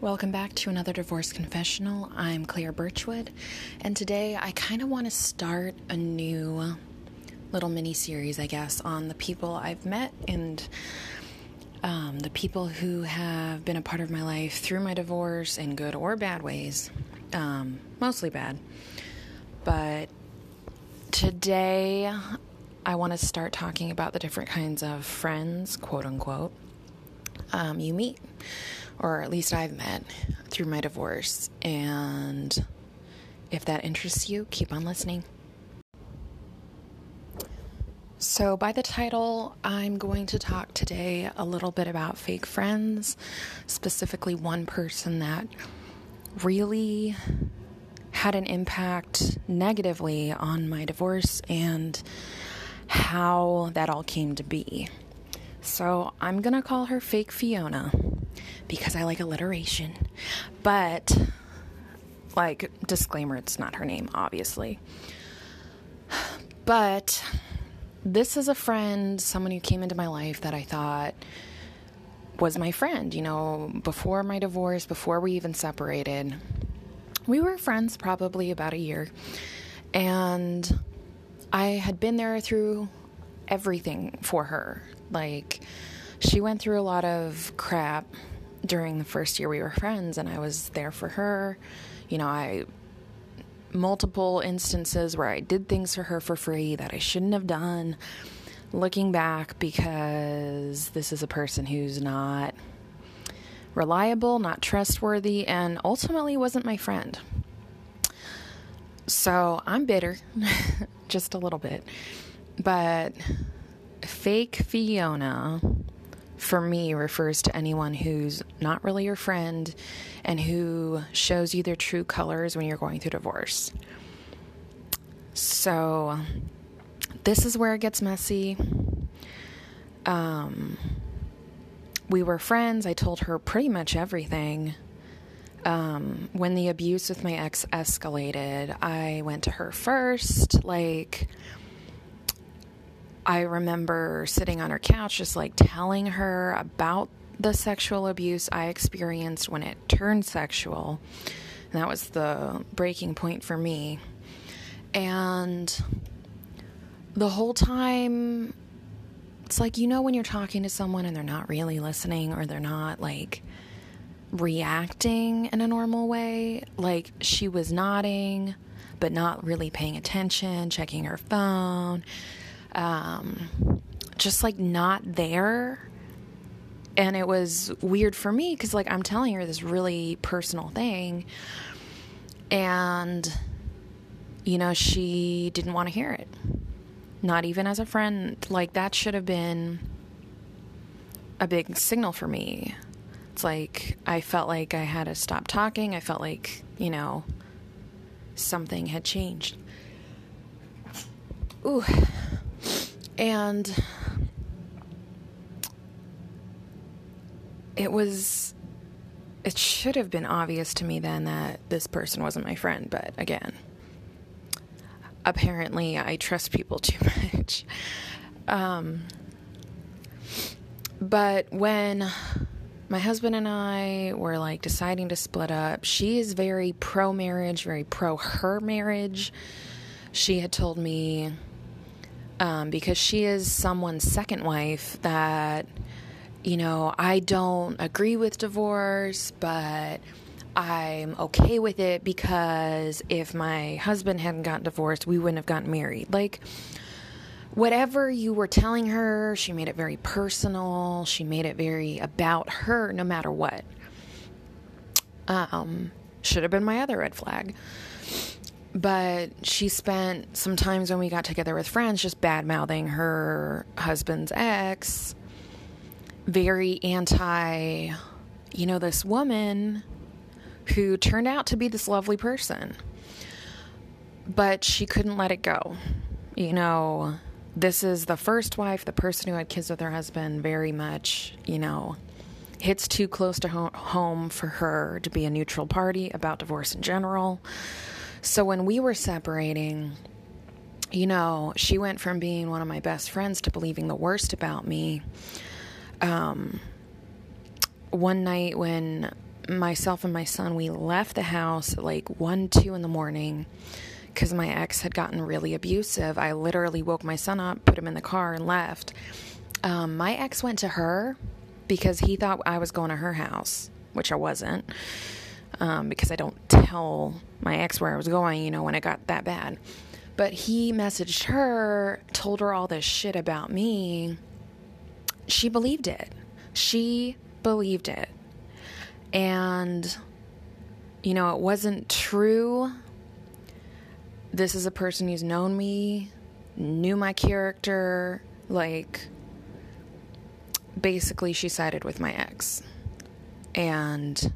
Welcome back to another divorce confessional. I'm Claire Birchwood, and today I kind of want to start a new little mini series, I guess, on the people I've met and um, the people who have been a part of my life through my divorce in good or bad ways, um, mostly bad. But today I want to start talking about the different kinds of friends, quote unquote, um, you meet or at least I've met through my divorce. And if that interests you, keep on listening. So, by the title, I'm going to talk today a little bit about fake friends, specifically one person that really had an impact negatively on my divorce and how that all came to be. So, I'm going to call her Fake Fiona because I like alliteration. But, like, disclaimer, it's not her name, obviously. But this is a friend, someone who came into my life that I thought was my friend, you know, before my divorce, before we even separated. We were friends probably about a year. And I had been there through everything for her. Like, she went through a lot of crap during the first year we were friends and I was there for her. You know, I multiple instances where I did things for her for free that I shouldn't have done. Looking back because this is a person who's not reliable, not trustworthy, and ultimately wasn't my friend. So I'm bitter, just a little bit. But fake Fiona for me refers to anyone who's not really your friend and who shows you their true colors when you're going through divorce. So, this is where it gets messy. Um, we were friends. I told her pretty much everything. Um, when the abuse with my ex escalated, I went to her first. Like, I remember sitting on her couch, just like telling her about the sexual abuse I experienced when it turned sexual. And that was the breaking point for me. And the whole time, it's like, you know, when you're talking to someone and they're not really listening or they're not like reacting in a normal way. Like she was nodding, but not really paying attention, checking her phone um, just like not there. And it was weird for me because, like, I'm telling her this really personal thing. And, you know, she didn't want to hear it. Not even as a friend. Like, that should have been a big signal for me. It's like I felt like I had to stop talking. I felt like, you know, something had changed. Ooh. And it was, it should have been obvious to me then that this person wasn't my friend, but again, apparently I trust people too much. Um, but when my husband and I were like deciding to split up, she is very pro marriage, very pro her marriage. She had told me um, because she is someone's second wife that, you know, I don't agree with divorce, but I'm okay with it because if my husband hadn't gotten divorced, we wouldn't have gotten married. Like, whatever you were telling her, she made it very personal. She made it very about her, no matter what. Um, should have been my other red flag. But she spent some times when we got together with friends just bad mouthing her husband's ex, very anti, you know, this woman who turned out to be this lovely person. But she couldn't let it go. You know, this is the first wife, the person who had kids with her husband, very much, you know, hits too close to home for her to be a neutral party about divorce in general. So when we were separating, you know, she went from being one of my best friends to believing the worst about me. Um, one night when myself and my son, we left the house at like 1, 2 in the morning because my ex had gotten really abusive. I literally woke my son up, put him in the car, and left. Um, my ex went to her because he thought I was going to her house, which I wasn't, um, because I don't tell my ex where I was going, you know, when it got that bad. But he messaged her, told her all this shit about me. She believed it. She believed it. And, you know, it wasn't true. This is a person who's known me, knew my character, like, basically she sided with my ex. And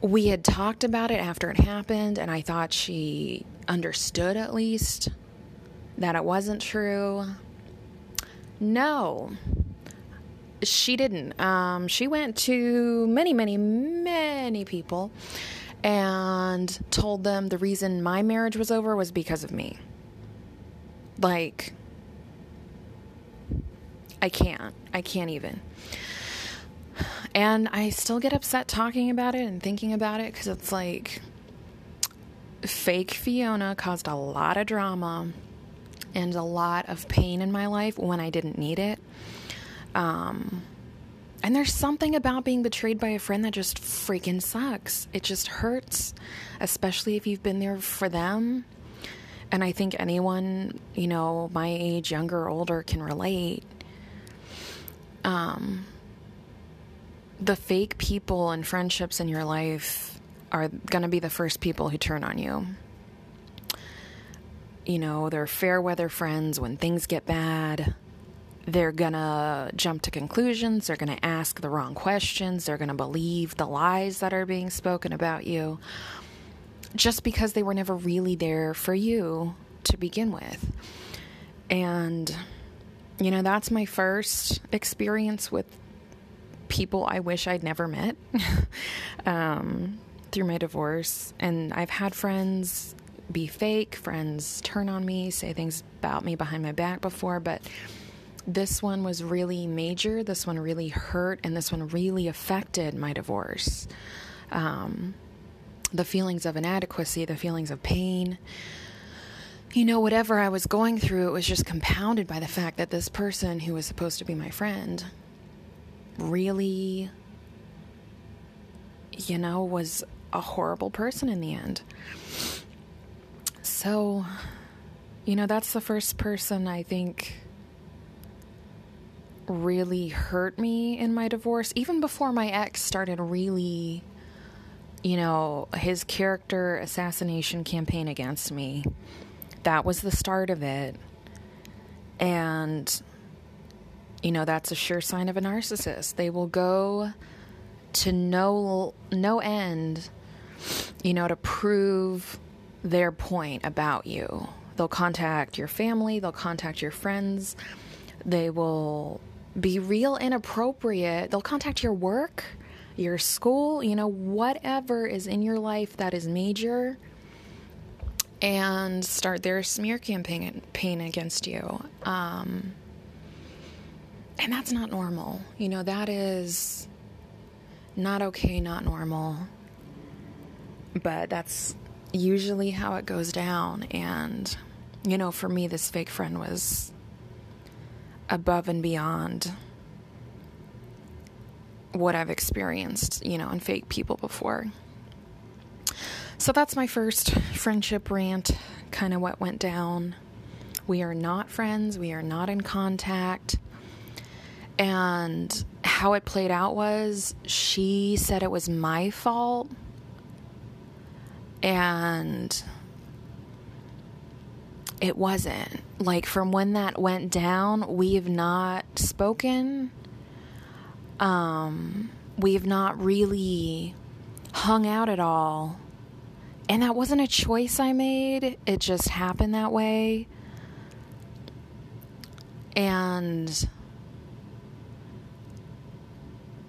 we had talked about it after it happened, and I thought she understood at least that it wasn't true. No, she didn't. Um, she went to many, many, many people and told them the reason my marriage was over was because of me. Like, I can't. I can't even. And I still get upset talking about it and thinking about it because it's like fake Fiona caused a lot of drama and a lot of pain in my life when I didn't need it. Um, and there's something about being betrayed by a friend that just freaking sucks. It just hurts, especially if you've been there for them. And I think anyone, you know, my age, younger older, can relate um, the fake people and friendships in your life are going to be the first people who turn on you. You know, they're fair weather friends when things get bad. They're going to jump to conclusions. They're going to ask the wrong questions. They're going to believe the lies that are being spoken about you just because they were never really there for you to begin with. And you know, that's my first experience with people I wish I'd never met um, through my divorce. And I've had friends be fake, friends turn on me, say things about me behind my back before, but this one was really major. This one really hurt, and this one really affected my divorce. Um, the feelings of inadequacy, the feelings of pain you know, whatever I was going through, it was just compounded by the fact that this person who was supposed to be my friend really, you know, was a horrible person in the end. So, you know, that's the first person I think really hurt me in my divorce, even before my ex started really, you know, his character assassination campaign against me that was the start of it. And, you know, that's a sure sign of a narcissist. They will go to no, no end, you know, to prove their point about you. They'll contact your family, they'll contact your friends, they will be real inappropriate. They'll contact your work, your school, you know, whatever is in your life that is major and start their smear campaign against you. Um, and that's not normal. You know, that is not okay, not normal. But that's usually how it goes down. And, you know, for me, this fake friend was above and beyond what I've experienced, you know, in fake people before. So that's my first friendship rant, kind of what went down. We are not friends, we are not in contact. And how it played out was she said it was my fault. And it wasn't. Like, from when that went down, we have not spoken. Um, we have not really hung out at all and that wasn't a choice I made, it just happened that way. And,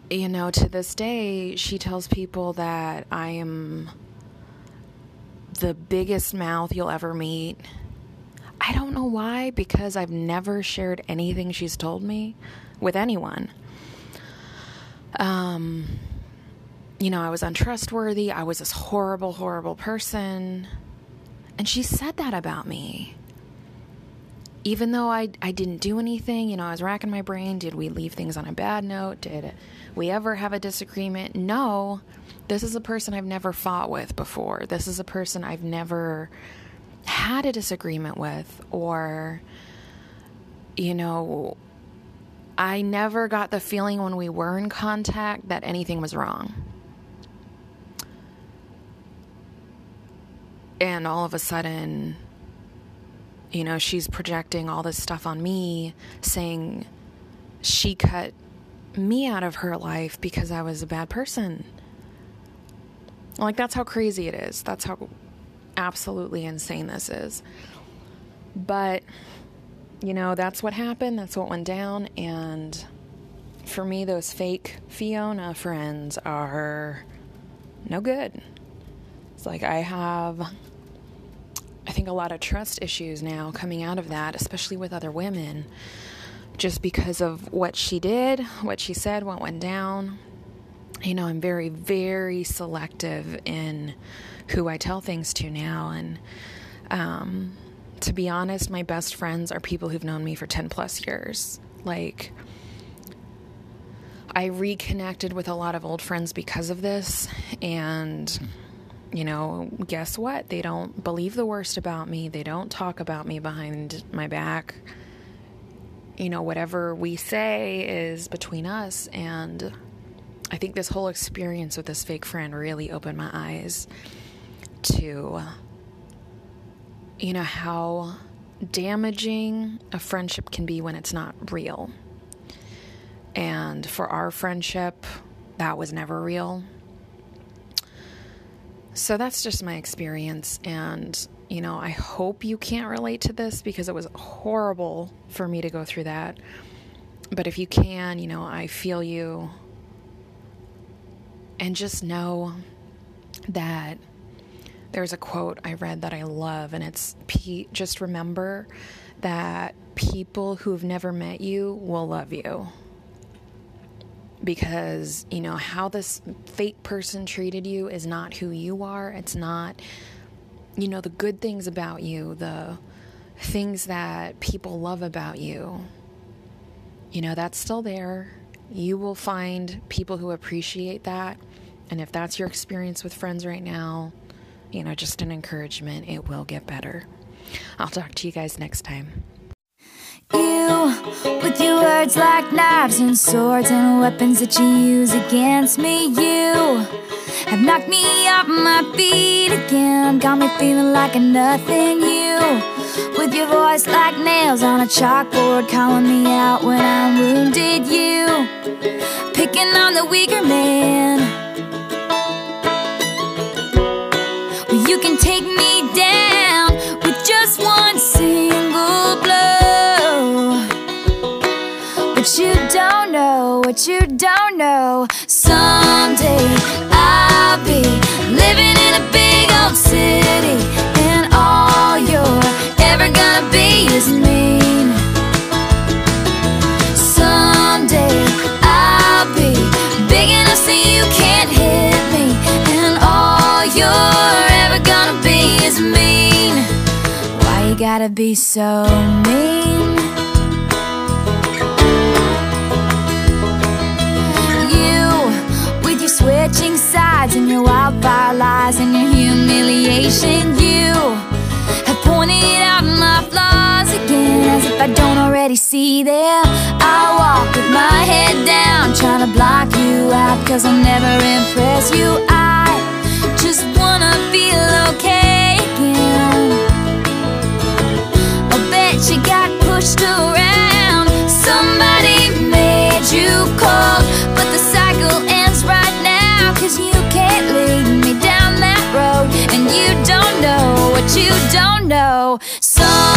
you know, to this day, she tells people that I am the biggest mouth you'll ever meet. I don't know why, because I've never shared anything she's told me with anyone. Um, you know, I was untrustworthy. I was this horrible, horrible person. And she said that about me. Even though I, I didn't do anything, you know, I was racking my brain. Did we leave things on a bad note? Did we ever have a disagreement? No. This is a person I've never fought with before. This is a person I've never had a disagreement with or you know I never got the feeling when we were in contact that anything was wrong. And all of a sudden, you know, she's projecting all this stuff on me, saying she cut me out of her life because I was a bad person. Like, that's how crazy it is. That's how absolutely insane this is. But, you know, that's what happened. That's what went down. And for me, those fake Fiona friends are no good. It's like I have, I think, a lot of trust issues now coming out of that, especially with other women, just because of what she did, what she said, what went down. You know, I'm very, very selective in who I tell things to now. And um, to be honest, my best friends are people who've known me for 10 plus years. Like, I reconnected with a lot of old friends because of this. And, you know, guess what? They don't believe the worst about me, they don't talk about me behind my back. You know, whatever we say is between us. And I think this whole experience with this fake friend really opened my eyes to, you know, how damaging a friendship can be when it's not real. And for our friendship, that was never real. So that's just my experience. And, you know, I hope you can't relate to this because it was horrible for me to go through that. But if you can, you know, I feel you. And just know that there's a quote I read that I love, and it's just remember that people who have never met you will love you. Because, you know, how this fake person treated you is not who you are. It's not, you know, the good things about you, the things that people love about you. You know, that's still there. You will find people who appreciate that. And if that's your experience with friends right now, you know, just an encouragement. It will get better. I'll talk to you guys next time. You, with your words like knives and swords and weapons that you use against me, you have knocked me off my feet again. Got me feeling like a nothing. You, with your voice like nails on a chalkboard, calling me out when what you don't know. Someday I'll be living in a big old city, and all you're ever gonna be is mean. Someday I'll be big enough you can't hit me, and all you're ever gonna be is mean Why you gotta be so mean? If I don't already see them I walk with my head down Trying to block you out Cause I'll never impress you I just wanna feel okay again. I bet you got pushed around. Somebody made you cold, but the cycle ends right now. Cause you can't lead me down that road, and you don't know what you don't know. Someday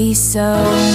be so